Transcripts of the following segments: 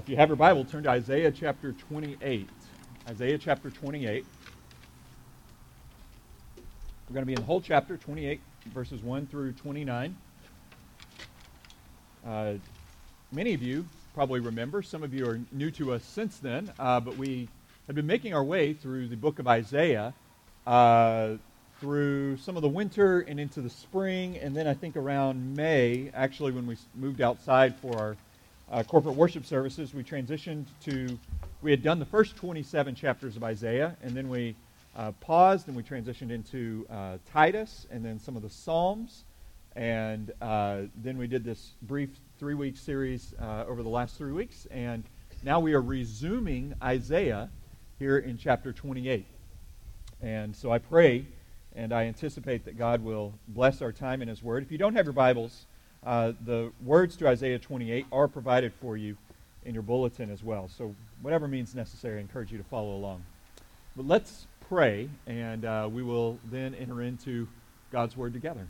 If you have your Bible, turn to Isaiah chapter 28. Isaiah chapter 28. We're going to be in the whole chapter, 28, verses 1 through 29. Uh, many of you probably remember, some of you are new to us since then, uh, but we have been making our way through the book of Isaiah uh, through some of the winter and into the spring, and then I think around May, actually, when we moved outside for our uh, corporate worship services, we transitioned to, we had done the first 27 chapters of Isaiah, and then we uh, paused and we transitioned into uh, Titus and then some of the Psalms. And uh, then we did this brief three week series uh, over the last three weeks. And now we are resuming Isaiah here in chapter 28. And so I pray and I anticipate that God will bless our time in His Word. If you don't have your Bibles, uh, the words to Isaiah 28 are provided for you in your bulletin as well. So, whatever means necessary, I encourage you to follow along. But let's pray, and uh, we will then enter into God's Word together.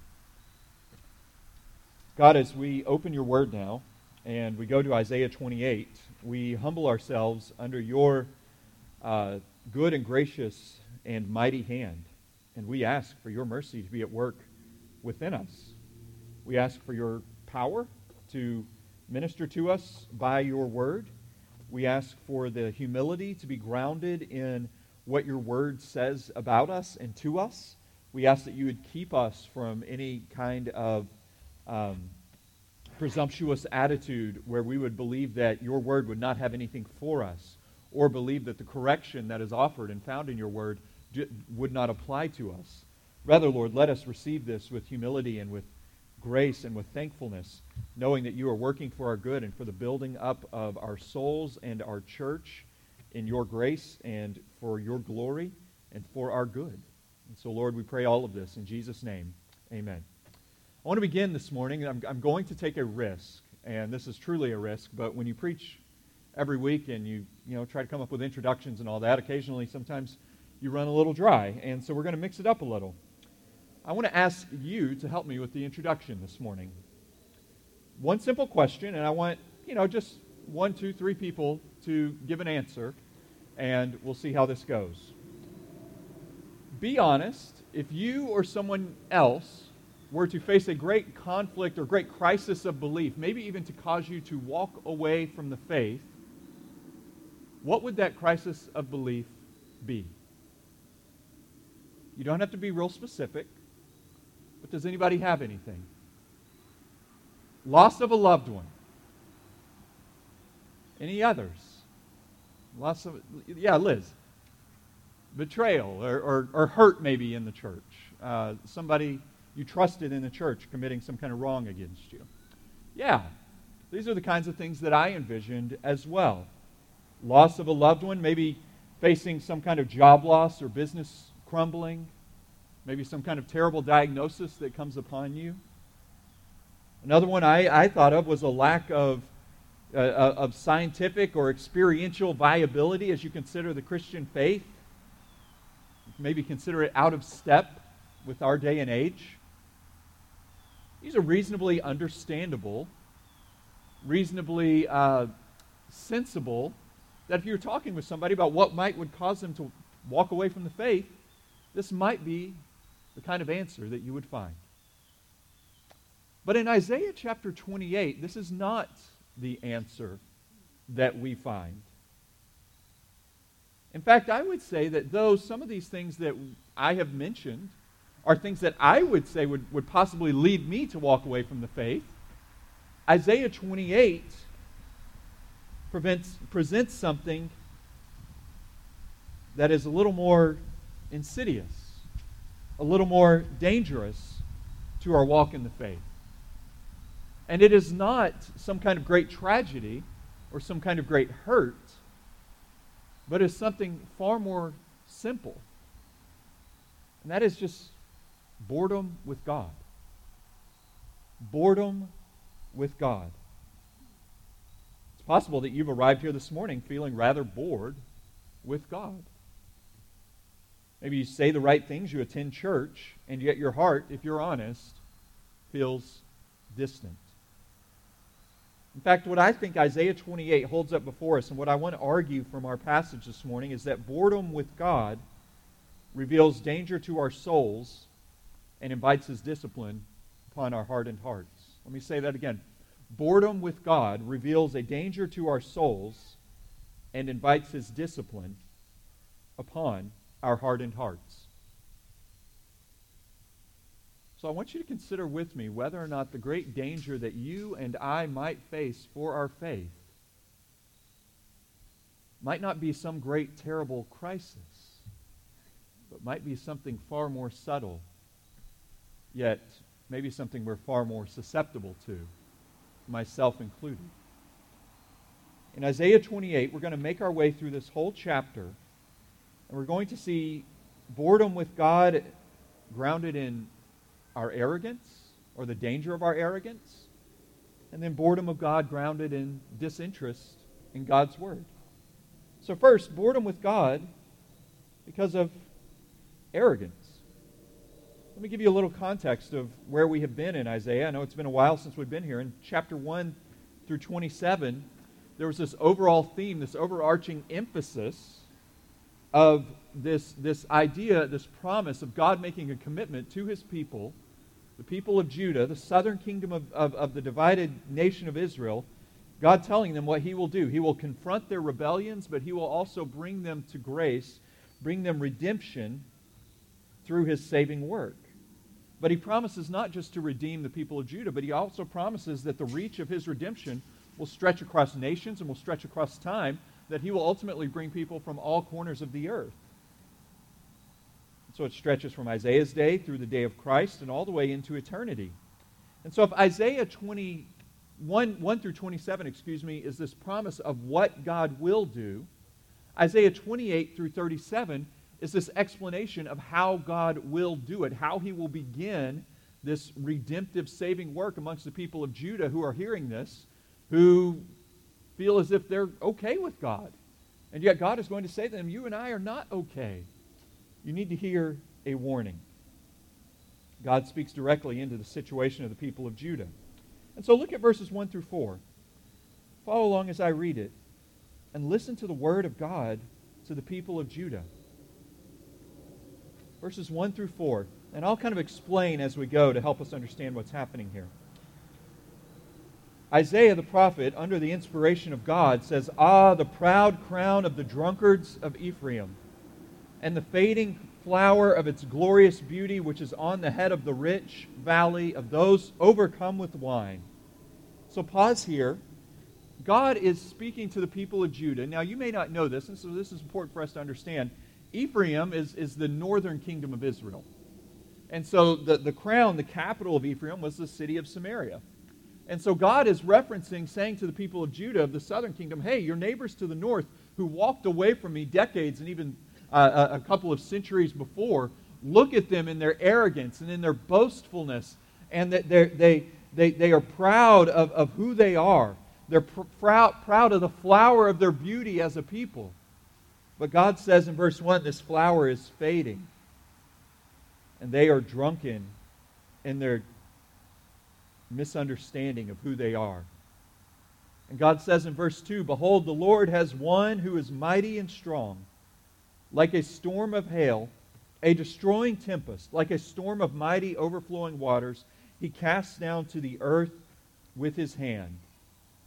God, as we open your Word now and we go to Isaiah 28, we humble ourselves under your uh, good and gracious and mighty hand. And we ask for your mercy to be at work within us. We ask for your power to minister to us by your word. We ask for the humility to be grounded in what your word says about us and to us. We ask that you would keep us from any kind of um, presumptuous attitude where we would believe that your word would not have anything for us or believe that the correction that is offered and found in your word would not apply to us. Rather, Lord, let us receive this with humility and with grace and with thankfulness, knowing that you are working for our good and for the building up of our souls and our church in your grace and for your glory and for our good. And so, Lord, we pray all of this in Jesus' name. Amen. I want to begin this morning. I'm, I'm going to take a risk, and this is truly a risk, but when you preach every week and you, you know, try to come up with introductions and all that, occasionally, sometimes you run a little dry. And so we're going to mix it up a little. I want to ask you to help me with the introduction this morning. One simple question, and I want, you know, just one, two, three people to give an answer, and we'll see how this goes. Be honest, if you or someone else were to face a great conflict or great crisis of belief, maybe even to cause you to walk away from the faith, what would that crisis of belief be? You don't have to be real specific. But does anybody have anything? Loss of a loved one. Any others? Loss of, yeah, Liz. Betrayal or, or, or hurt maybe in the church. Uh, somebody you trusted in the church committing some kind of wrong against you. Yeah, these are the kinds of things that I envisioned as well. Loss of a loved one, maybe facing some kind of job loss or business crumbling, maybe some kind of terrible diagnosis that comes upon you. Another one I, I thought of was a lack of, uh, uh, of scientific or experiential viability as you consider the Christian faith. Maybe consider it out of step with our day and age. These are reasonably understandable, reasonably uh, sensible, that if you're talking with somebody about what might would cause them to walk away from the faith, this might be the kind of answer that you would find. But in Isaiah chapter 28, this is not the answer that we find. In fact, I would say that though some of these things that I have mentioned are things that I would say would, would possibly lead me to walk away from the faith, Isaiah 28 prevents, presents something that is a little more insidious a little more dangerous to our walk in the faith. And it is not some kind of great tragedy or some kind of great hurt, but is something far more simple. And that is just boredom with God. Boredom with God. It's possible that you've arrived here this morning feeling rather bored with God. Maybe you say the right things, you attend church, and yet your heart, if you're honest, feels distant. In fact, what I think Isaiah 28 holds up before us, and what I want to argue from our passage this morning, is that boredom with God reveals danger to our souls and invites his discipline upon our hardened hearts. Let me say that again. Boredom with God reveals a danger to our souls and invites his discipline upon our hardened hearts. So I want you to consider with me whether or not the great danger that you and I might face for our faith might not be some great, terrible crisis, but might be something far more subtle, yet maybe something we're far more susceptible to, myself included. In Isaiah 28, we're going to make our way through this whole chapter, and we're going to see boredom with God grounded in our arrogance or the danger of our arrogance, and then boredom of God grounded in disinterest in God's Word. So, first, boredom with God because of arrogance. Let me give you a little context of where we have been in Isaiah. I know it's been a while since we've been here. In chapter 1 through 27, there was this overall theme, this overarching emphasis of this, this idea, this promise of God making a commitment to his people, the people of Judah, the southern kingdom of, of, of the divided nation of Israel, God telling them what he will do. He will confront their rebellions, but he will also bring them to grace, bring them redemption through his saving work. But he promises not just to redeem the people of Judah, but he also promises that the reach of his redemption will stretch across nations and will stretch across time that he will ultimately bring people from all corners of the earth. So it stretches from Isaiah's day through the day of Christ and all the way into eternity. And so if Isaiah 21 1 through 27, excuse me, is this promise of what God will do, Isaiah 28 through 37 is this explanation of how God will do it, how he will begin this redemptive saving work amongst the people of Judah who are hearing this, who feel as if they're okay with God. And yet God is going to say to them, You and I are not okay. You need to hear a warning. God speaks directly into the situation of the people of Judah. And so look at verses 1 through 4. Follow along as I read it. And listen to the word of God to the people of Judah. Verses 1 through 4. And I'll kind of explain as we go to help us understand what's happening here. Isaiah the prophet, under the inspiration of God, says, Ah, the proud crown of the drunkards of Ephraim, and the fading flower of its glorious beauty, which is on the head of the rich valley of those overcome with wine. So pause here. God is speaking to the people of Judah. Now, you may not know this, and so this is important for us to understand. Ephraim is, is the northern kingdom of Israel. And so the, the crown, the capital of Ephraim, was the city of Samaria. And so God is referencing, saying to the people of Judah of the southern kingdom, hey, your neighbors to the north who walked away from me decades and even uh, a, a couple of centuries before, look at them in their arrogance and in their boastfulness, and that they, they, they are proud of, of who they are. They're pr- proud, proud of the flower of their beauty as a people. But God says in verse 1 this flower is fading, and they are drunken in their misunderstanding of who they are. And God says in verse 2 Behold, the Lord has one who is mighty and strong, like a storm of hail, a destroying tempest, like a storm of mighty overflowing waters. He casts down to the earth with his hand.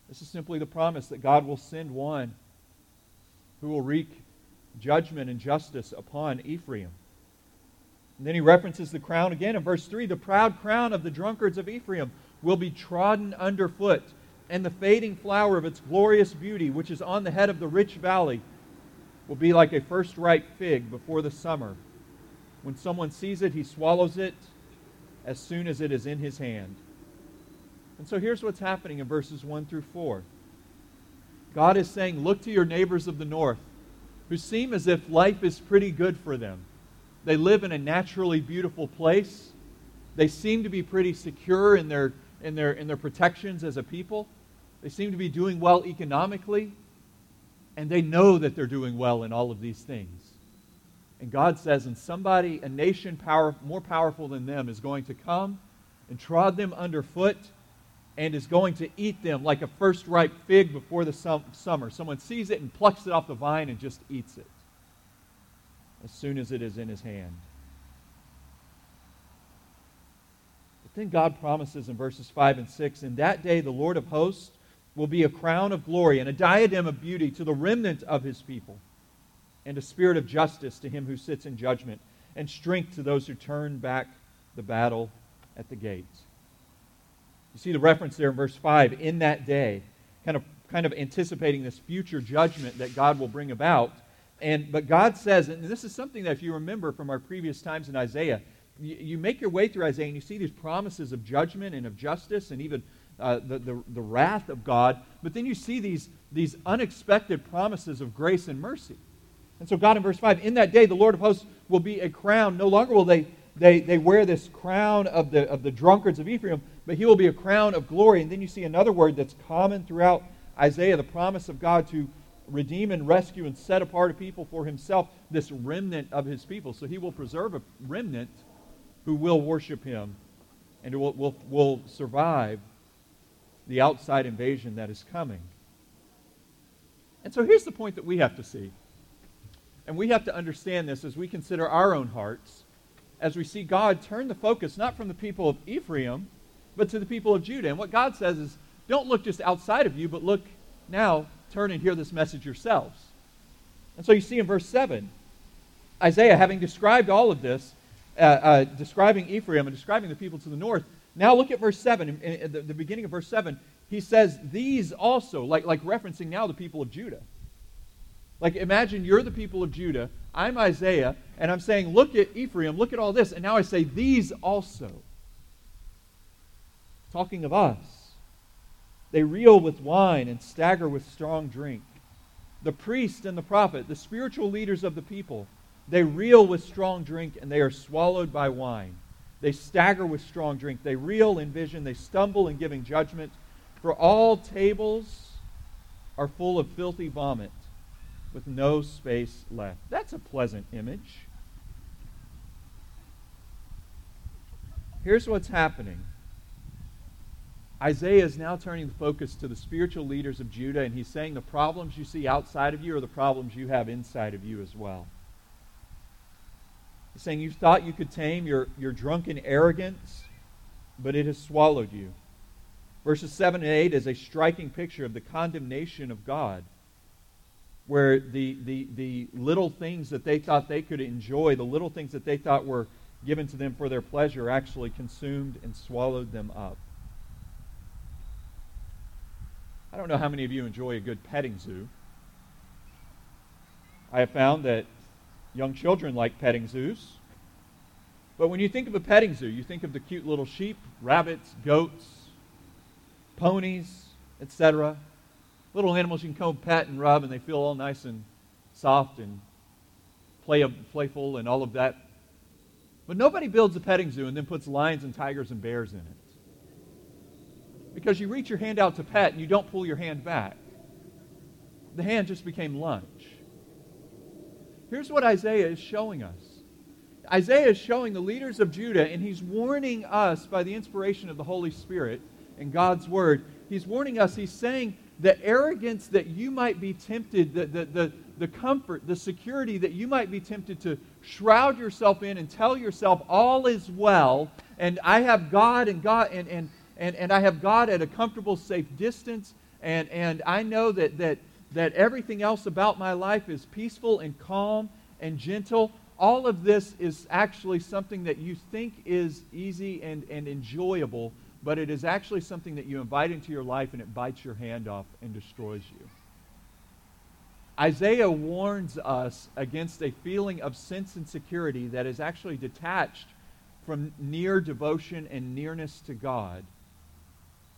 This is simply the promise that God will send one who will wreak judgment and justice upon Ephraim. And then he references the crown again in verse 3 the proud crown of the drunkards of Ephraim will be trodden underfoot, and the fading flower of its glorious beauty, which is on the head of the rich valley, will be like a first ripe fig before the summer. When someone sees it, he swallows it as soon as it is in his hand. And so here's what's happening in verses 1 through 4. God is saying, Look to your neighbors of the north, who seem as if life is pretty good for them. They live in a naturally beautiful place. They seem to be pretty secure in their in their, in their protections as a people. They seem to be doing well economically, and they know that they're doing well in all of these things. And God says, and somebody, a nation power, more powerful than them, is going to come and trod them underfoot and is going to eat them like a first ripe fig before the sum- summer. Someone sees it and plucks it off the vine and just eats it as soon as it is in his hand. But then God promises in verses 5 and 6 In that day the Lord of hosts will be a crown of glory and a diadem of beauty to the remnant of his people, and a spirit of justice to him who sits in judgment, and strength to those who turn back the battle at the gates. You see the reference there in verse 5 in that day, kind of, kind of anticipating this future judgment that God will bring about. And, but God says, and this is something that if you remember from our previous times in Isaiah, you, make your way through Isaiah and you see these promises of judgment and of justice and even uh, the, the, the wrath of God, but then you see these, these unexpected promises of grace and mercy. And so, God in verse 5, in that day the Lord of hosts will be a crown. No longer will they, they, they wear this crown of the, of the drunkards of Ephraim, but he will be a crown of glory. And then you see another word that's common throughout Isaiah the promise of God to redeem and rescue and set apart a people for himself, this remnant of his people. So he will preserve a remnant who will worship him and will, will, will survive the outside invasion that is coming. And so here's the point that we have to see. And we have to understand this as we consider our own hearts, as we see God turn the focus not from the people of Ephraim, but to the people of Judah. And what God says is, don't look just outside of you, but look now, turn and hear this message yourselves. And so you see in verse 7, Isaiah, having described all of this, uh, uh, describing Ephraim and describing the people to the north, now look at verse 7. In, in the, the beginning of verse 7, he says, These also, like, like referencing now the people of Judah. Like imagine you're the people of Judah, I'm Isaiah, and I'm saying, Look at Ephraim, look at all this. And now I say, These also. Talking of us. They reel with wine and stagger with strong drink. The priest and the prophet, the spiritual leaders of the people, they reel with strong drink and they are swallowed by wine. They stagger with strong drink. They reel in vision. They stumble in giving judgment. For all tables are full of filthy vomit with no space left. That's a pleasant image. Here's what's happening Isaiah is now turning the focus to the spiritual leaders of Judah, and he's saying the problems you see outside of you are the problems you have inside of you as well. He's saying you thought you could tame your, your drunken arrogance, but it has swallowed you. Verses 7 and 8 is a striking picture of the condemnation of God, where the, the, the little things that they thought they could enjoy, the little things that they thought were given to them for their pleasure, actually consumed and swallowed them up. I don't know how many of you enjoy a good petting zoo. I have found that young children like petting zoos. But when you think of a petting zoo, you think of the cute little sheep, rabbits, goats, ponies, etc. Little animals you can come pet and rub, and they feel all nice and soft and play, playful and all of that. But nobody builds a petting zoo and then puts lions and tigers and bears in it because you reach your hand out to pet and you don't pull your hand back. The hand just became lunch. Here's what Isaiah is showing us Isaiah is showing the leaders of Judah, and he's warning us by the inspiration of the Holy Spirit and God's Word. He's warning us, he's saying the arrogance that you might be tempted, the, the, the, the comfort, the security that you might be tempted to shroud yourself in and tell yourself all is well, and I have God and God and, and and, and I have God at a comfortable, safe distance, and, and I know that, that, that everything else about my life is peaceful and calm and gentle. All of this is actually something that you think is easy and, and enjoyable, but it is actually something that you invite into your life and it bites your hand off and destroys you. Isaiah warns us against a feeling of sense and security that is actually detached from near devotion and nearness to God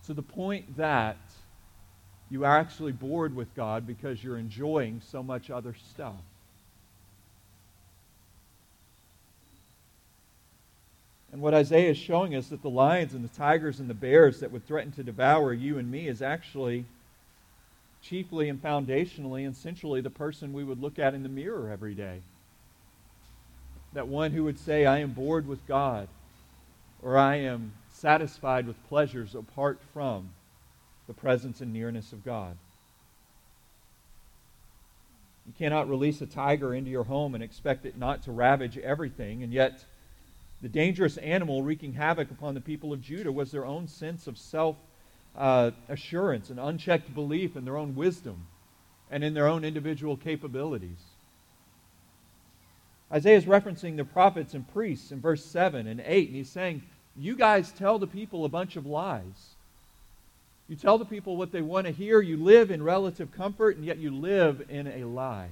to the point that you are actually bored with God because you're enjoying so much other stuff. And what Isaiah is showing us that the lions and the tigers and the bears that would threaten to devour you and me is actually chiefly and foundationally and centrally the person we would look at in the mirror every day. That one who would say, I am bored with God, or I am satisfied with pleasures apart from the presence and nearness of God. You cannot release a tiger into your home and expect it not to ravage everything, and yet the dangerous animal wreaking havoc upon the people of Judah was their own sense of self uh, assurance and unchecked belief in their own wisdom and in their own individual capabilities. Isaiah is referencing the prophets and priests in verse 7 and 8, and he's saying, You guys tell the people a bunch of lies. You tell the people what they want to hear. You live in relative comfort, and yet you live in a lie.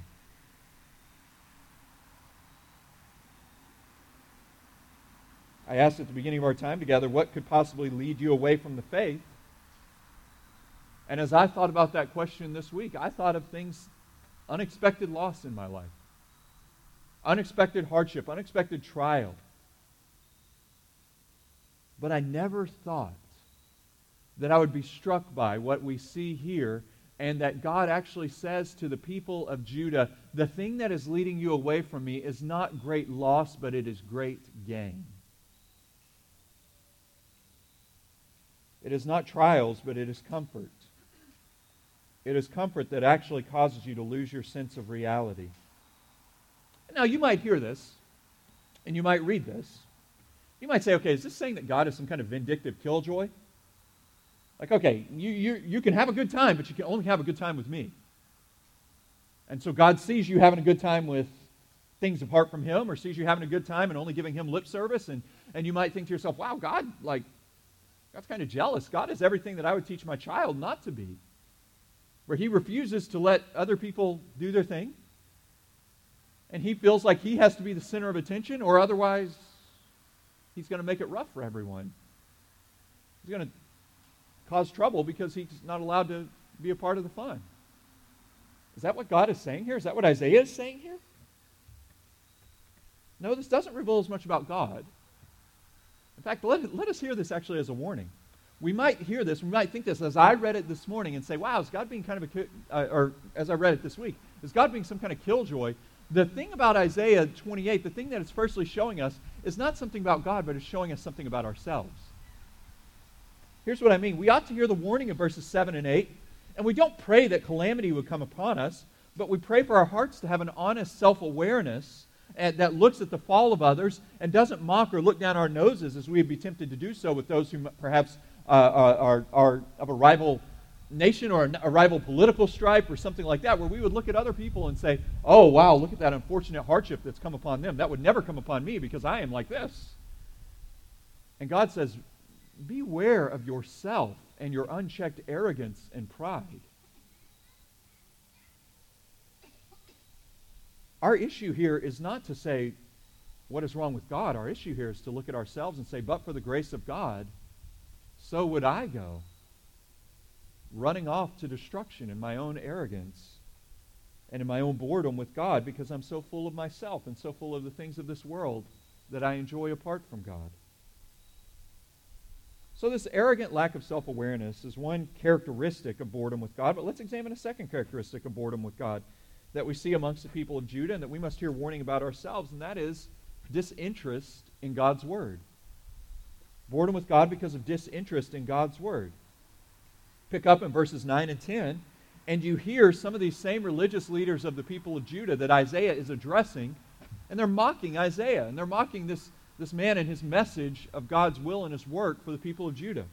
I asked at the beginning of our time together, what could possibly lead you away from the faith? And as I thought about that question this week, I thought of things, unexpected loss in my life, unexpected hardship, unexpected trial. But I never thought that I would be struck by what we see here and that God actually says to the people of Judah, the thing that is leading you away from me is not great loss, but it is great gain. It is not trials, but it is comfort. It is comfort that actually causes you to lose your sense of reality. Now, you might hear this, and you might read this. You might say, okay, is this saying that God is some kind of vindictive killjoy? Like, okay, you, you, you can have a good time, but you can only have a good time with me. And so God sees you having a good time with things apart from Him, or sees you having a good time and only giving Him lip service, and, and you might think to yourself, wow, God, like, God's kind of jealous. God is everything that I would teach my child not to be where he refuses to let other people do their thing. And he feels like he has to be the center of attention, or otherwise, he's going to make it rough for everyone. He's going to cause trouble because he's not allowed to be a part of the fun. Is that what God is saying here? Is that what Isaiah is saying here? No, this doesn't reveal as much about God. In fact, let, let us hear this actually as a warning we might hear this, we might think this as I read it this morning and say, wow, is God being kind of a, uh, or as I read it this week, is God being some kind of killjoy? The thing about Isaiah 28, the thing that it's firstly showing us, is not something about God, but it's showing us something about ourselves. Here's what I mean. We ought to hear the warning of verses 7 and 8, and we don't pray that calamity would come upon us, but we pray for our hearts to have an honest self awareness that looks at the fall of others and doesn't mock or look down our noses as we would be tempted to do so with those who perhaps uh, uh, are, are of a rival nation or a rival political stripe or something like that, where we would look at other people and say, oh, wow, look at that unfortunate hardship that's come upon them. That would never come upon me because I am like this. And God says, beware of yourself and your unchecked arrogance and pride. Our issue here is not to say, what is wrong with God? Our issue here is to look at ourselves and say, but for the grace of God, so would I go, running off to destruction in my own arrogance and in my own boredom with God because I'm so full of myself and so full of the things of this world that I enjoy apart from God. So, this arrogant lack of self awareness is one characteristic of boredom with God, but let's examine a second characteristic of boredom with God that we see amongst the people of Judah and that we must hear warning about ourselves, and that is disinterest in God's Word. Boredom with God because of disinterest in God's Word. Pick up in verses 9 and 10, and you hear some of these same religious leaders of the people of Judah that Isaiah is addressing, and they're mocking Isaiah, and they're mocking this, this man and his message of God's will and his work for the people of Judah.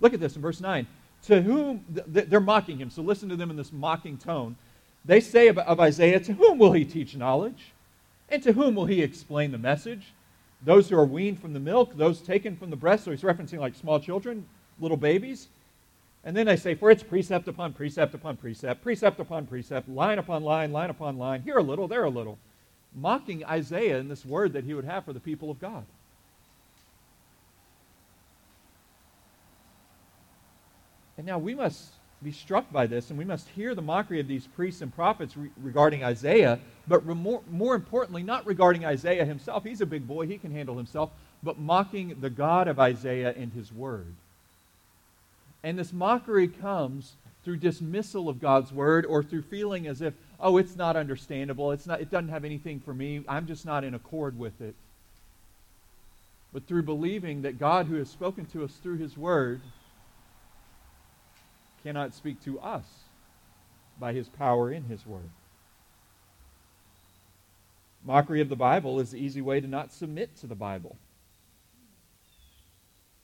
Look at this in verse 9. To whom, th- they're mocking him, so listen to them in this mocking tone. They say of, of Isaiah, To whom will he teach knowledge? And to whom will he explain the message? those who are weaned from the milk, those taken from the breast. So he's referencing like small children, little babies. And then they say, For it's precept upon precept upon precept, precept upon precept, line upon line, line upon line, here a little, there a little, mocking Isaiah in this word that he would have for the people of God. And now we must be struck by this, and we must hear the mockery of these priests and prophets re- regarding Isaiah, but re- more, more importantly, not regarding Isaiah himself. He's a big boy, he can handle himself, but mocking the God of Isaiah and his word. And this mockery comes through dismissal of God's word or through feeling as if, oh, it's not understandable, it's not, it doesn't have anything for me, I'm just not in accord with it. but through believing that God, who has spoken to us through his word, cannot speak to us by his power in his word. Mockery of the Bible is the easy way to not submit to the Bible.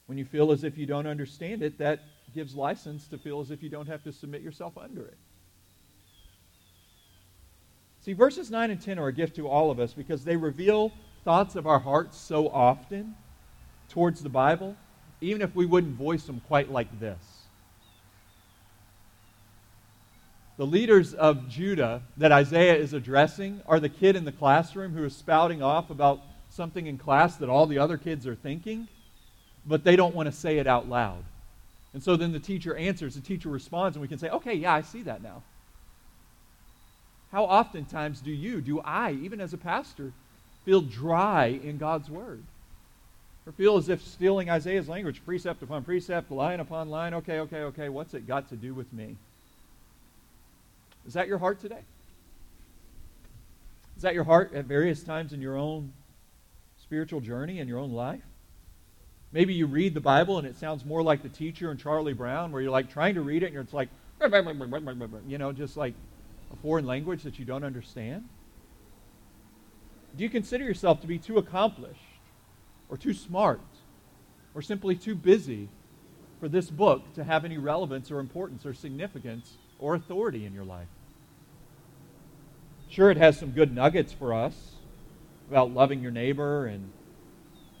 When you feel as if you don't understand it, that gives license to feel as if you don't have to submit yourself under it. See, verses 9 and 10 are a gift to all of us because they reveal thoughts of our hearts so often towards the Bible, even if we wouldn't voice them quite like this. The leaders of Judah that Isaiah is addressing are the kid in the classroom who is spouting off about something in class that all the other kids are thinking, but they don't want to say it out loud. And so then the teacher answers, the teacher responds, and we can say, okay, yeah, I see that now. How oftentimes do you, do I, even as a pastor, feel dry in God's word? Or feel as if stealing Isaiah's language, precept upon precept, line upon line, okay, okay, okay, what's it got to do with me? Is that your heart today? Is that your heart at various times in your own spiritual journey in your own life? Maybe you read the Bible and it sounds more like the teacher in Charlie Brown, where you're like trying to read it and you're like, you know, just like a foreign language that you don't understand? Do you consider yourself to be too accomplished or too smart or simply too busy for this book to have any relevance or importance or significance or authority in your life? Sure, it has some good nuggets for us about loving your neighbor and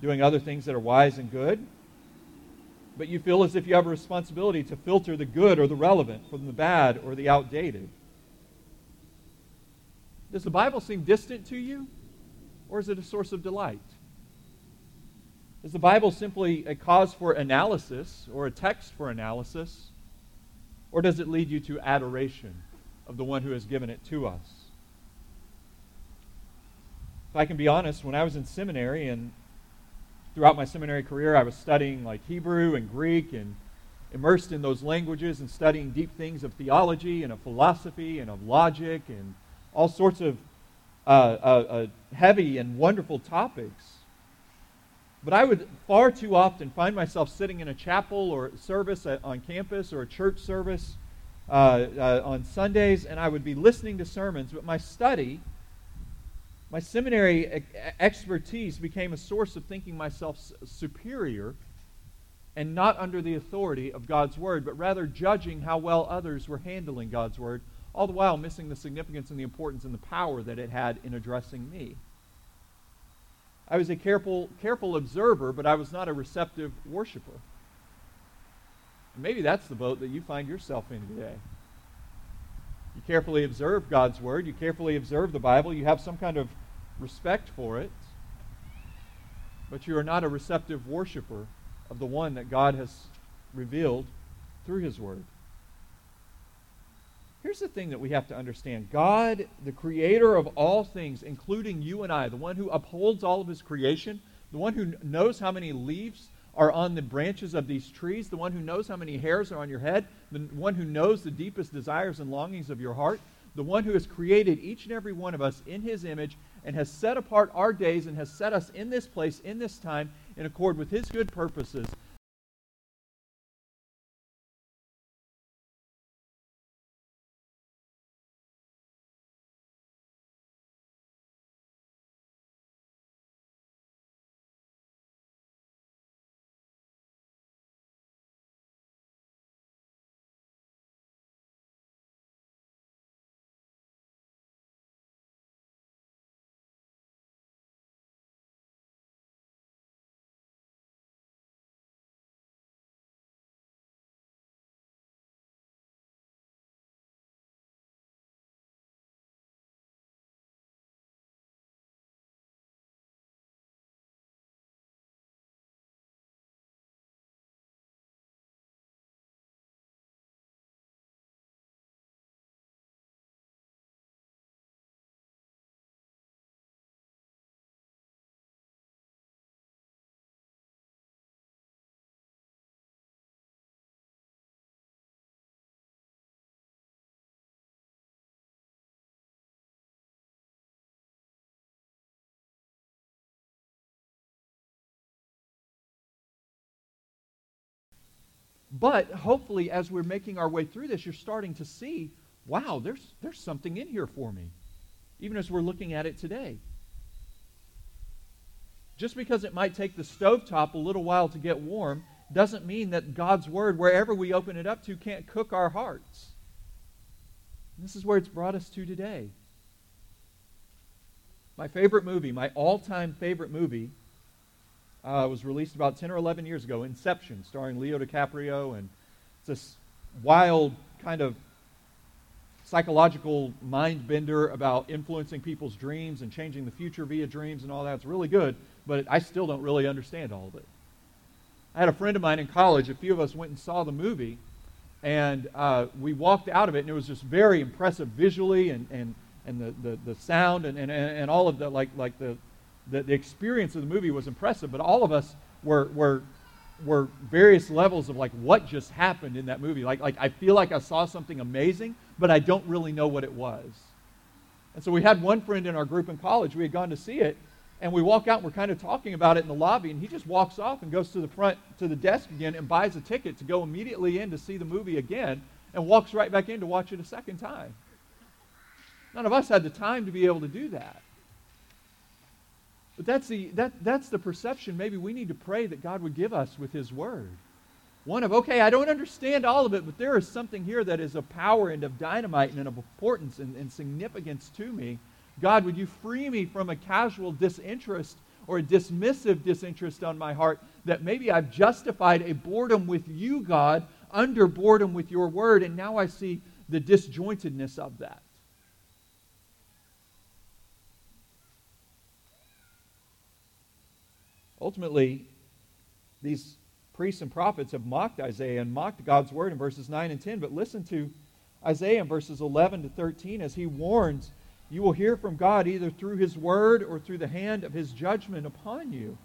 doing other things that are wise and good. But you feel as if you have a responsibility to filter the good or the relevant from the bad or the outdated. Does the Bible seem distant to you, or is it a source of delight? Is the Bible simply a cause for analysis or a text for analysis, or does it lead you to adoration of the one who has given it to us? If I can be honest, when I was in seminary and throughout my seminary career, I was studying like Hebrew and Greek and immersed in those languages and studying deep things of theology and of philosophy and of logic and all sorts of uh, uh, uh, heavy and wonderful topics. But I would far too often find myself sitting in a chapel or service at, on campus or a church service uh, uh, on Sundays, and I would be listening to sermons, but my study my seminary expertise became a source of thinking myself superior and not under the authority of God's Word, but rather judging how well others were handling God's Word, all the while missing the significance and the importance and the power that it had in addressing me. I was a careful, careful observer, but I was not a receptive worshiper. And maybe that's the boat that you find yourself in today. You carefully observe God's Word. You carefully observe the Bible. You have some kind of respect for it. But you are not a receptive worshiper of the one that God has revealed through His Word. Here's the thing that we have to understand. God, the creator of all things, including you and I, the one who upholds all of His creation, the one who knows how many leaves are on the branches of these trees, the one who knows how many hairs are on your head, the one who knows the deepest desires and longings of your heart, the one who has created each and every one of us in his image and has set apart our days and has set us in this place, in this time, in accord with his good purposes, But hopefully, as we're making our way through this, you're starting to see, wow, there's, there's something in here for me, even as we're looking at it today. Just because it might take the stovetop a little while to get warm doesn't mean that God's Word, wherever we open it up to, can't cook our hearts. And this is where it's brought us to today. My favorite movie, my all time favorite movie, uh, was released about 10 or 11 years ago Inception, starring Leo DiCaprio. And it's this wild kind of psychological mind bender about influencing people's dreams and changing the future via dreams and all that. It's really good, but I still don't really understand all of it. I had a friend of mine in college, a few of us went and saw the movie, and uh, we walked out of it, and it was just very impressive visually and, and, and the, the, the sound and, and, and all of the, like, like the, the, the experience of the movie was impressive, but all of us were, were, were various levels of like what just happened in that movie. Like, like I feel like I saw something amazing, but I don't really know what it was. And so we had one friend in our group in college, we had gone to see it, and we walk out and we're kind of talking about it in the lobby, and he just walks off and goes to the front to the desk again and buys a ticket to go immediately in to see the movie again and walks right back in to watch it a second time. None of us had the time to be able to do that. But that's the, that, that's the perception maybe we need to pray that God would give us with His Word. One of, okay, I don't understand all of it, but there is something here that is of power and of dynamite and of importance and, and significance to me. God, would you free me from a casual disinterest or a dismissive disinterest on my heart that maybe I've justified a boredom with you, God, under boredom with your word, and now I see the disjointedness of that. Ultimately, these priests and prophets have mocked Isaiah and mocked God's word in verses 9 and 10. But listen to Isaiah in verses 11 to 13 as he warns, You will hear from God either through his word or through the hand of his judgment upon you.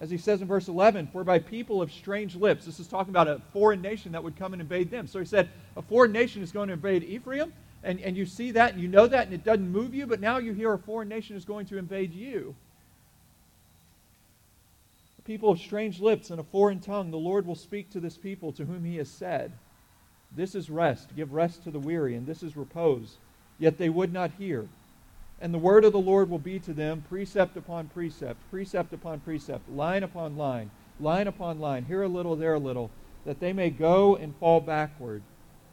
As he says in verse 11, For by people of strange lips, this is talking about a foreign nation that would come and invade them. So he said, A foreign nation is going to invade Ephraim, and, and you see that and you know that, and it doesn't move you, but now you hear a foreign nation is going to invade you people of strange lips and a foreign tongue, the Lord will speak to this people to whom he has said, This is rest, give rest to the weary, and this is repose. Yet they would not hear. And the word of the Lord will be to them precept upon precept, precept upon precept, line upon line, line upon line, here a little, there a little, that they may go and fall backward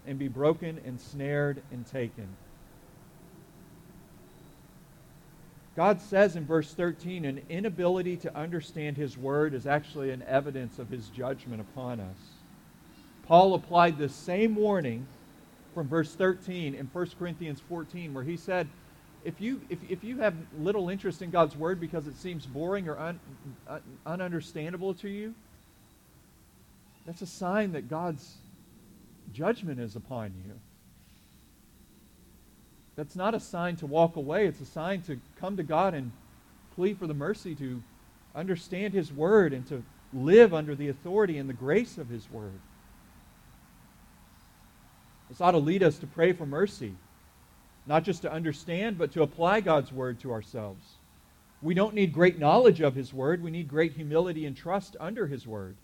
and be broken and snared and taken. God says in verse 13, an inability to understand his word is actually an evidence of his judgment upon us. Paul applied the same warning from verse 13 in 1 Corinthians 14, where he said, if you, if, if you have little interest in God's word because it seems boring or un, un, ununderstandable to you, that's a sign that God's judgment is upon you. That's not a sign to walk away. It's a sign to come to God and plead for the mercy to understand His Word and to live under the authority and the grace of His Word. This ought to lead us to pray for mercy, not just to understand, but to apply God's Word to ourselves. We don't need great knowledge of His Word. We need great humility and trust under His Word.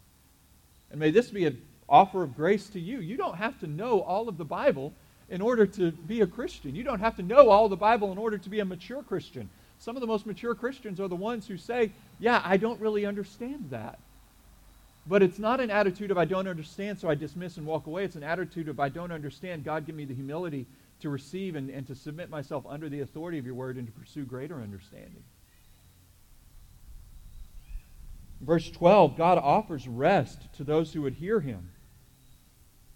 And may this be an offer of grace to you. You don't have to know all of the Bible in order to be a Christian. You don't have to know all the Bible in order to be a mature Christian. Some of the most mature Christians are the ones who say, Yeah, I don't really understand that. But it's not an attitude of I don't understand, so I dismiss and walk away. It's an attitude of I don't understand. God, give me the humility to receive and, and to submit myself under the authority of your word and to pursue greater understanding. Verse 12 God offers rest to those who would hear him,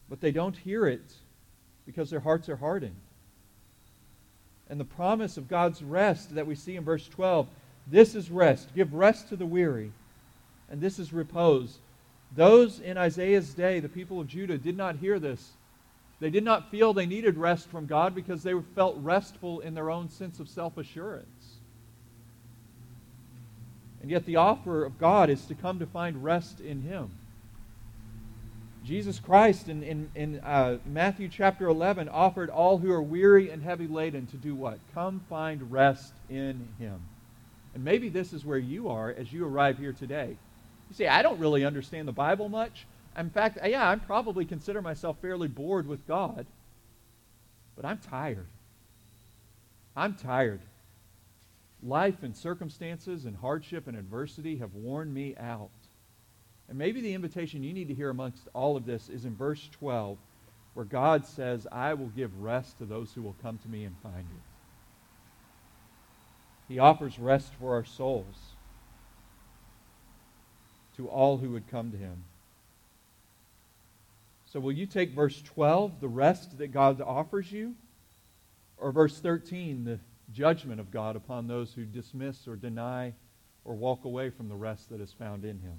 but they don't hear it because their hearts are hardened. And the promise of God's rest that we see in verse 12 this is rest. Give rest to the weary. And this is repose. Those in Isaiah's day, the people of Judah, did not hear this. They did not feel they needed rest from God because they felt restful in their own sense of self assurance. And yet, the offer of God is to come to find rest in Him. Jesus Christ in, in, in uh, Matthew chapter 11 offered all who are weary and heavy laden to do what? Come find rest in Him. And maybe this is where you are as you arrive here today. You say, I don't really understand the Bible much, In fact, yeah, I probably consider myself fairly bored with God, but I'm tired. I'm tired. Life and circumstances and hardship and adversity have worn me out. And maybe the invitation you need to hear amongst all of this is in verse 12, where God says, I will give rest to those who will come to me and find it. He offers rest for our souls to all who would come to him. So, will you take verse 12, the rest that God offers you, or verse 13, the judgment of God upon those who dismiss or deny or walk away from the rest that is found in him?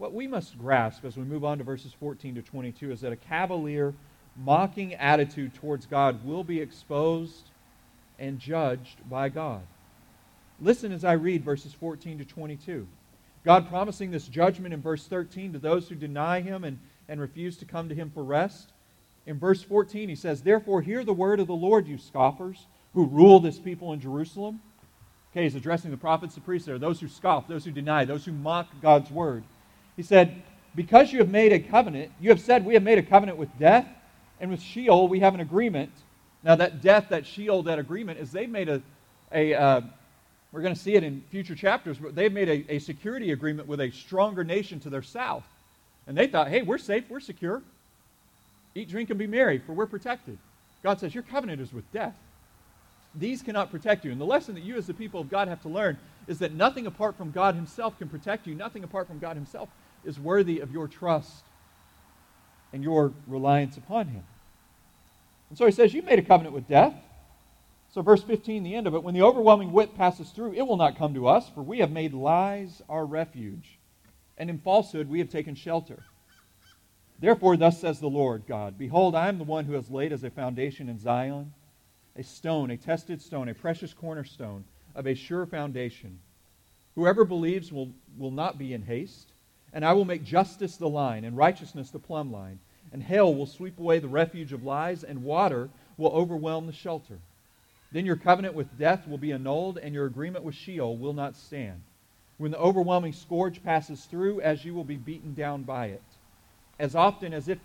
What we must grasp as we move on to verses 14 to 22 is that a cavalier, mocking attitude towards God will be exposed and judged by God. Listen as I read verses 14 to 22. God promising this judgment in verse 13 to those who deny him and, and refuse to come to him for rest. In verse 14, he says, Therefore, hear the word of the Lord, you scoffers, who rule this people in Jerusalem. Okay, he's addressing the prophets, the priests there, those who scoff, those who deny, those who mock God's word. He said, Because you have made a covenant, you have said, We have made a covenant with death, and with Sheol we have an agreement. Now, that death, that Sheol, that agreement, is they've made a, a uh, we're going to see it in future chapters, but they've made a, a security agreement with a stronger nation to their south. And they thought, hey, we're safe, we're secure. Eat, drink, and be merry, for we're protected. God says, Your covenant is with death. These cannot protect you. And the lesson that you, as the people of God, have to learn is that nothing apart from God Himself can protect you. Nothing apart from God Himself is worthy of your trust and your reliance upon Him. And so He says, You made a covenant with death. So, verse 15, the end of it, when the overwhelming whip passes through, it will not come to us, for we have made lies our refuge, and in falsehood we have taken shelter. Therefore, thus says the Lord God Behold, I am the one who has laid as a foundation in Zion a stone, a tested stone, a precious cornerstone of a sure foundation. Whoever believes will, will not be in haste, and I will make justice the line, and righteousness the plumb line, and hail will sweep away the refuge of lies, and water will overwhelm the shelter. Then your covenant with death will be annulled, and your agreement with Sheol will not stand. When the overwhelming scourge passes through, as you will be beaten down by it. As often as if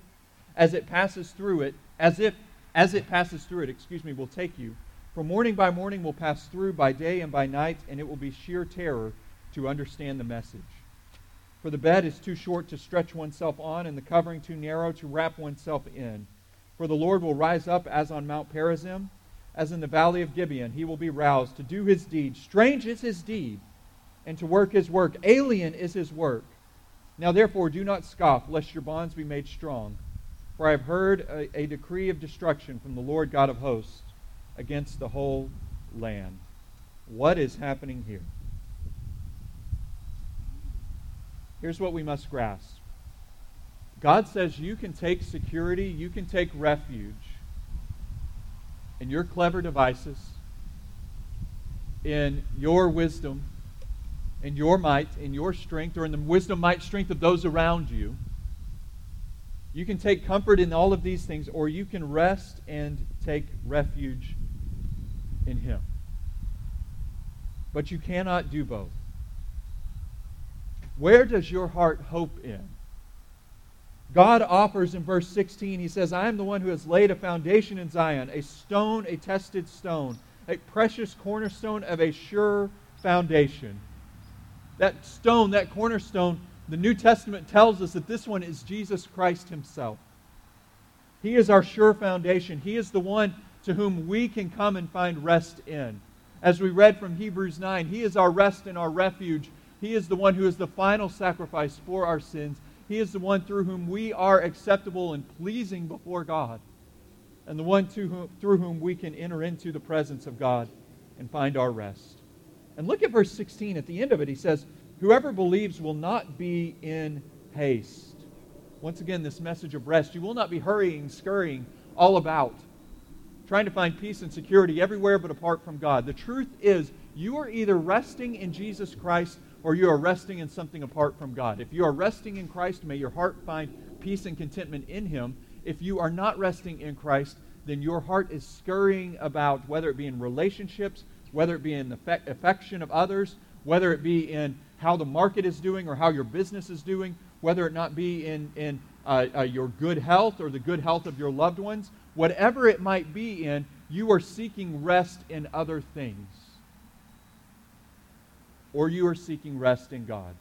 as it passes through it, as if as it passes through it, excuse me, will take you. For morning by morning will pass through, by day and by night, and it will be sheer terror to understand the message. For the bed is too short to stretch oneself on, and the covering too narrow to wrap oneself in. For the Lord will rise up as on Mount Perazim as in the valley of Gibeon, he will be roused to do his deed. Strange is his deed, and to work his work. Alien is his work. Now, therefore, do not scoff, lest your bonds be made strong. For I have heard a, a decree of destruction from the Lord God of hosts against the whole land. What is happening here? Here's what we must grasp God says you can take security, you can take refuge in your clever devices, in your wisdom, in your might, in your strength, or in the wisdom, might, strength of those around you. You can take comfort in all of these things, or you can rest and take refuge in Him. But you cannot do both. Where does your heart hope in? God offers in verse 16, he says, I am the one who has laid a foundation in Zion, a stone, a tested stone, a precious cornerstone of a sure foundation. That stone, that cornerstone, the New Testament tells us that this one is Jesus Christ himself. He is our sure foundation. He is the one to whom we can come and find rest in. As we read from Hebrews 9, He is our rest and our refuge. He is the one who is the final sacrifice for our sins. He is the one through whom we are acceptable and pleasing before God, and the one whom, through whom we can enter into the presence of God and find our rest. And look at verse 16. At the end of it, he says, Whoever believes will not be in haste. Once again, this message of rest. You will not be hurrying, scurrying all about, trying to find peace and security everywhere but apart from God. The truth is, you are either resting in Jesus Christ or you are resting in something apart from God. If you are resting in Christ, may your heart find peace and contentment in Him. If you are not resting in Christ, then your heart is scurrying about, whether it be in relationships, whether it be in the affection of others, whether it be in how the market is doing or how your business is doing, whether it not be in, in uh, uh, your good health or the good health of your loved ones, whatever it might be in, you are seeking rest in other things. Or you are seeking rest in God.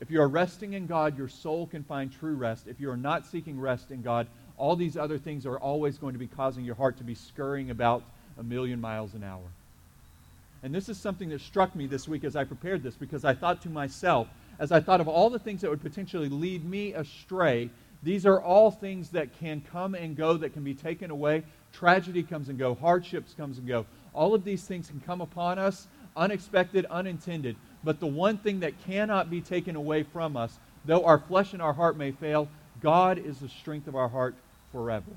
If you are resting in God, your soul can find true rest. If you are not seeking rest in God, all these other things are always going to be causing your heart to be scurrying about a million miles an hour. And this is something that struck me this week as I prepared this because I thought to myself, as I thought of all the things that would potentially lead me astray, these are all things that can come and go, that can be taken away. Tragedy comes and go, hardships comes and go. All of these things can come upon us, unexpected, unintended. But the one thing that cannot be taken away from us, though our flesh and our heart may fail, God is the strength of our heart forever.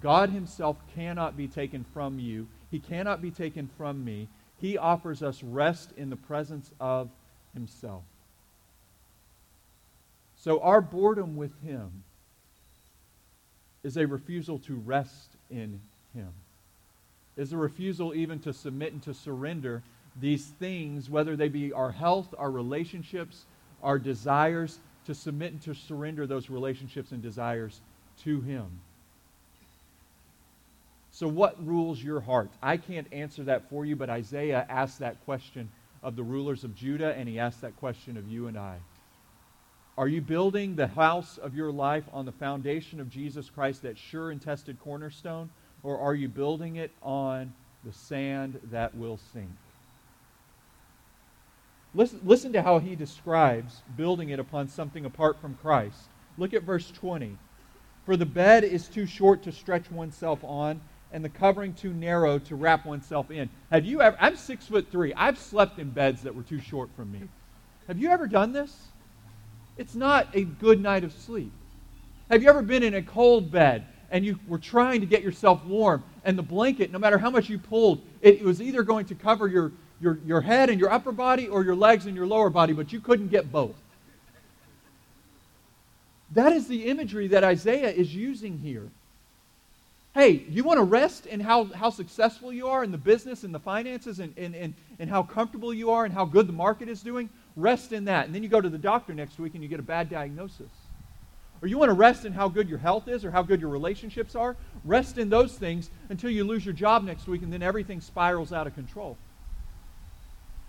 God Himself cannot be taken from you. He cannot be taken from me. He offers us rest in the presence of Himself. So our boredom with Him is a refusal to rest in Him, is a refusal even to submit and to surrender these things, whether they be our health, our relationships, our desires, to submit and to surrender those relationships and desires to Him. So, what rules your heart? I can't answer that for you, but Isaiah asked that question of the rulers of Judah, and he asked that question of you and I. Are you building the house of your life on the foundation of Jesus Christ, that sure and tested cornerstone, or are you building it on the sand that will sink? Listen, listen to how he describes building it upon something apart from Christ. Look at verse 20. For the bed is too short to stretch oneself on, and the covering too narrow to wrap oneself in. Have you ever, I'm six foot three. I've slept in beds that were too short for me. Have you ever done this? It's not a good night of sleep. Have you ever been in a cold bed and you were trying to get yourself warm and the blanket, no matter how much you pulled, it was either going to cover your, your, your head and your upper body or your legs and your lower body, but you couldn't get both. That is the imagery that Isaiah is using here. Hey, you want to rest in how, how successful you are in the business and the finances and, and, and, and how comfortable you are and how good the market is doing? Rest in that. And then you go to the doctor next week and you get a bad diagnosis. Or you want to rest in how good your health is or how good your relationships are? Rest in those things until you lose your job next week and then everything spirals out of control.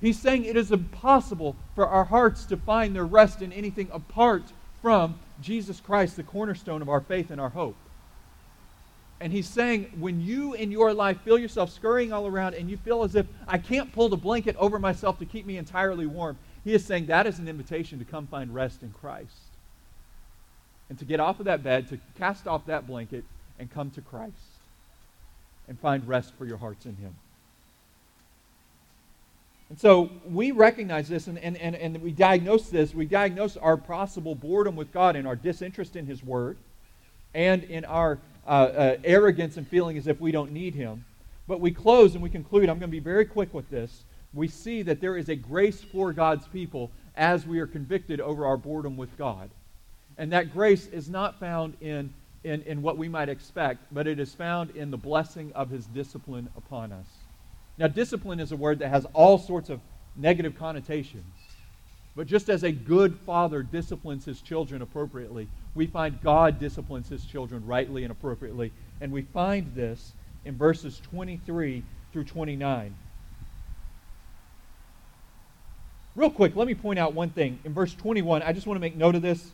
He's saying it is impossible for our hearts to find their rest in anything apart from Jesus Christ, the cornerstone of our faith and our hope. And he's saying, when you in your life feel yourself scurrying all around and you feel as if I can't pull the blanket over myself to keep me entirely warm, he is saying that is an invitation to come find rest in Christ. And to get off of that bed, to cast off that blanket, and come to Christ and find rest for your hearts in him. And so we recognize this and, and, and, and we diagnose this. We diagnose our possible boredom with God and our disinterest in His Word and in our uh, uh, arrogance and feeling as if we don't need Him. But we close and we conclude. I'm going to be very quick with this. We see that there is a grace for God's people as we are convicted over our boredom with God. And that grace is not found in, in, in what we might expect, but it is found in the blessing of His discipline upon us. Now, discipline is a word that has all sorts of negative connotations. But just as a good father disciplines his children appropriately, we find God disciplines his children rightly and appropriately. And we find this in verses 23 through 29. Real quick, let me point out one thing. In verse 21, I just want to make note of this.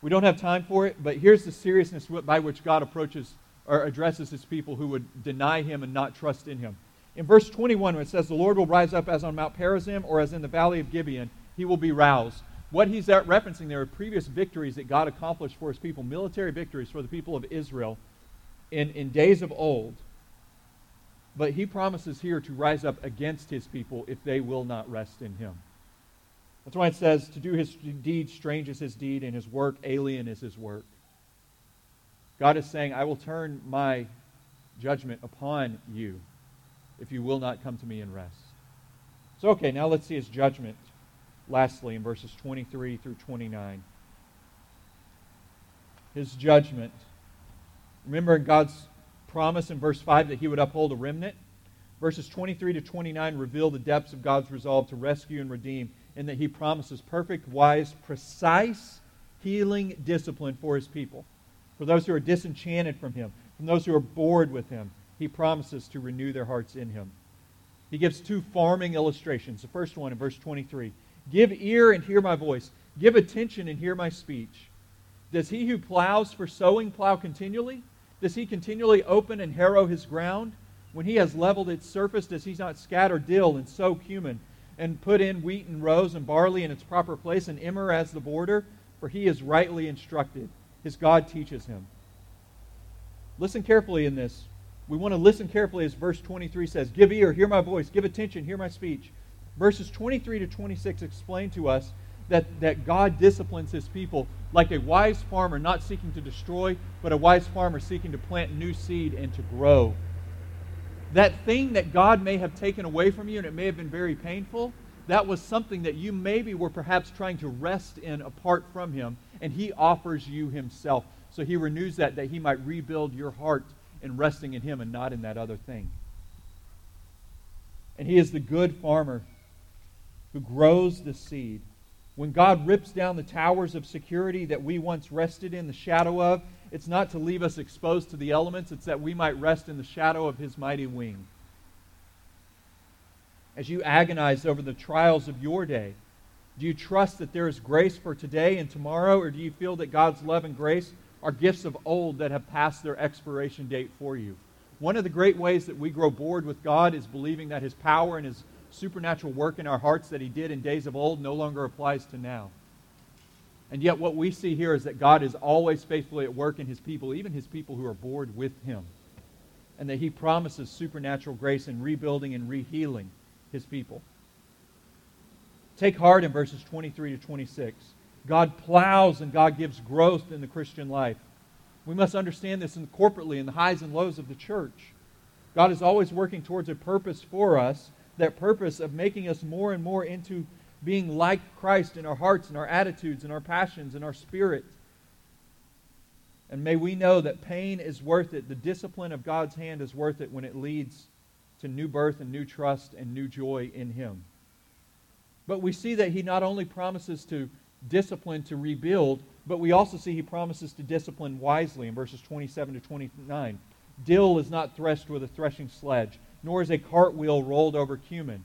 We don't have time for it, but here's the seriousness by which God approaches or addresses his people who would deny him and not trust in him. In verse 21, when it says, The Lord will rise up as on Mount Perazim or as in the valley of Gibeon, he will be roused. What he's referencing there are previous victories that God accomplished for his people, military victories for the people of Israel in, in days of old. But he promises here to rise up against his people if they will not rest in him. That's why it says, To do his deed strange is his deed, and his work alien is his work. God is saying, I will turn my judgment upon you if you will not come to me and rest. So, okay, now let's see his judgment, lastly, in verses 23 through 29. His judgment. Remember God's promise in verse 5 that he would uphold a remnant? Verses 23 to 29 reveal the depths of God's resolve to rescue and redeem, in that he promises perfect, wise, precise healing discipline for his people. For those who are disenchanted from him, from those who are bored with him, he promises to renew their hearts in him. He gives two farming illustrations. The first one in verse 23 Give ear and hear my voice, give attention and hear my speech. Does he who plows for sowing plow continually? Does he continually open and harrow his ground? When he has leveled its surface, does he not scatter dill and sow cumin, and put in wheat and rows and barley in its proper place, and emmer as the border? For he is rightly instructed. His God teaches him. Listen carefully in this. We want to listen carefully as verse 23 says Give ear, hear my voice, give attention, hear my speech. Verses 23 to 26 explain to us that, that God disciplines his people like a wise farmer not seeking to destroy, but a wise farmer seeking to plant new seed and to grow. That thing that God may have taken away from you, and it may have been very painful, that was something that you maybe were perhaps trying to rest in apart from Him, and He offers you Himself. So He renews that, that He might rebuild your heart in resting in Him and not in that other thing. And He is the good farmer who grows the seed when God rips down the towers of security that we once rested in the shadow of, it's not to leave us exposed to the elements, it's that we might rest in the shadow of His mighty wing. As you agonize over the trials of your day, do you trust that there is grace for today and tomorrow, or do you feel that God's love and grace are gifts of old that have passed their expiration date for you? One of the great ways that we grow bored with God is believing that His power and His supernatural work in our hearts that he did in days of old no longer applies to now. And yet, what we see here is that God is always faithfully at work in his people, even his people who are bored with him. And that he promises supernatural grace in rebuilding and rehealing his people. Take heart in verses 23 to 26. God plows and God gives growth in the Christian life. We must understand this in corporately in the highs and lows of the church. God is always working towards a purpose for us, that purpose of making us more and more into being like Christ in our hearts and our attitudes and our passions and our spirit. And may we know that pain is worth it. The discipline of God's hand is worth it when it leads to new birth and new trust and new joy in Him. But we see that He not only promises to discipline to rebuild, but we also see He promises to discipline wisely in verses 27 to 29. Dill is not threshed with a threshing sledge nor is a cartwheel rolled over cumin.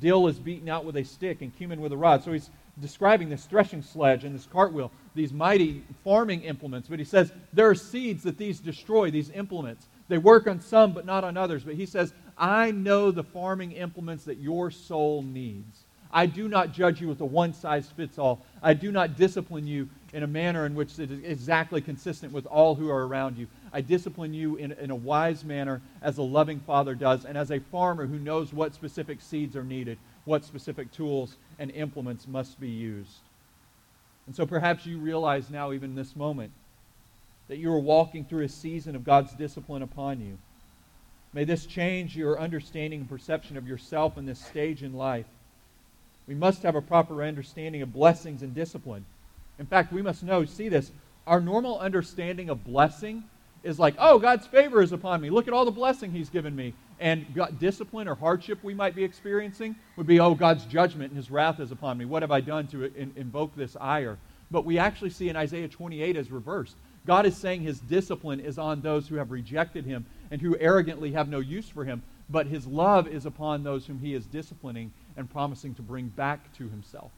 Dill is beaten out with a stick and cumin with a rod. So he's describing this threshing sledge and this cartwheel, these mighty farming implements. But he says there are seeds that these destroy, these implements. They work on some, but not on others. But he says, I know the farming implements that your soul needs. I do not judge you with a one size fits all. I do not discipline you in a manner in which it is exactly consistent with all who are around you. I discipline you in, in a wise manner as a loving father does, and as a farmer who knows what specific seeds are needed, what specific tools and implements must be used. And so perhaps you realize now, even in this moment, that you are walking through a season of God's discipline upon you. May this change your understanding and perception of yourself in this stage in life. We must have a proper understanding of blessings and discipline. In fact, we must know, see this, our normal understanding of blessing is like, oh, God's favor is upon me. Look at all the blessing He's given me. And God, discipline or hardship we might be experiencing would be, oh, God's judgment and His wrath is upon me. What have I done to in, invoke this ire? But we actually see in Isaiah 28 as reversed. God is saying His discipline is on those who have rejected Him and who arrogantly have no use for Him. But His love is upon those whom He is disciplining and promising to bring back to Himself.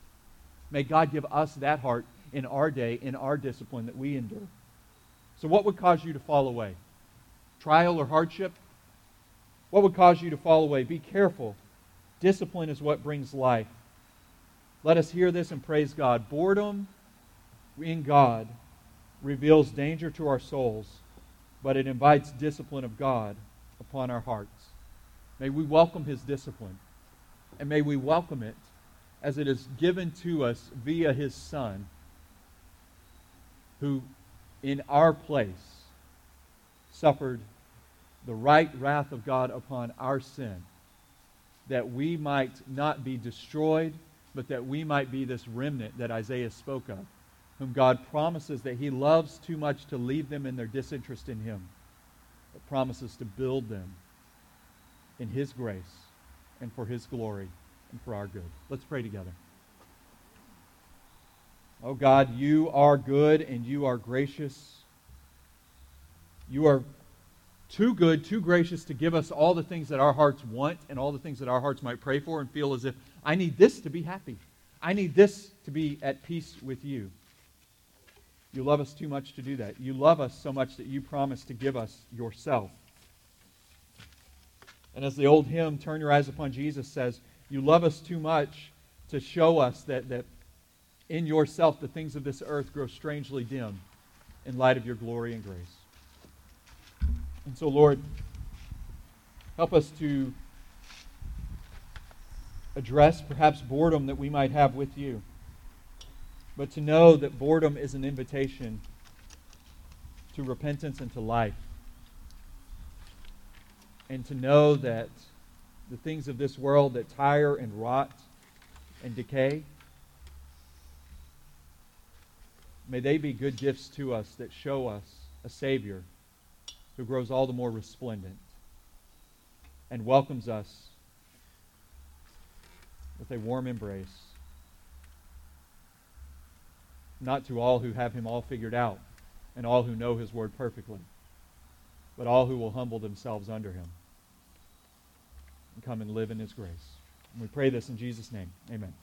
May God give us that heart in our day, in our discipline that we endure. So, what would cause you to fall away? Trial or hardship? What would cause you to fall away? Be careful. Discipline is what brings life. Let us hear this and praise God. Boredom in God reveals danger to our souls, but it invites discipline of God upon our hearts. May we welcome his discipline, and may we welcome it as it is given to us via his Son, who in our place suffered the right wrath of God upon our sin, that we might not be destroyed, but that we might be this remnant that Isaiah spoke of, whom God promises that he loves too much to leave them in their disinterest in him, but promises to build them in his grace and for his glory and for our good. Let's pray together. Oh God, you are good and you are gracious. You are too good, too gracious to give us all the things that our hearts want and all the things that our hearts might pray for and feel as if I need this to be happy. I need this to be at peace with you. You love us too much to do that. You love us so much that you promise to give us yourself. And as the old hymn, Turn Your Eyes Upon Jesus, says, You love us too much to show us that, that in yourself the things of this earth grow strangely dim in light of your glory and grace. And so, Lord, help us to address perhaps boredom that we might have with you, but to know that boredom is an invitation to repentance and to life. And to know that the things of this world that tire and rot and decay, may they be good gifts to us that show us a Savior who grows all the more resplendent and welcomes us with a warm embrace. Not to all who have him all figured out and all who know his word perfectly, but all who will humble themselves under him and come and live in his grace. And we pray this in Jesus' name. Amen.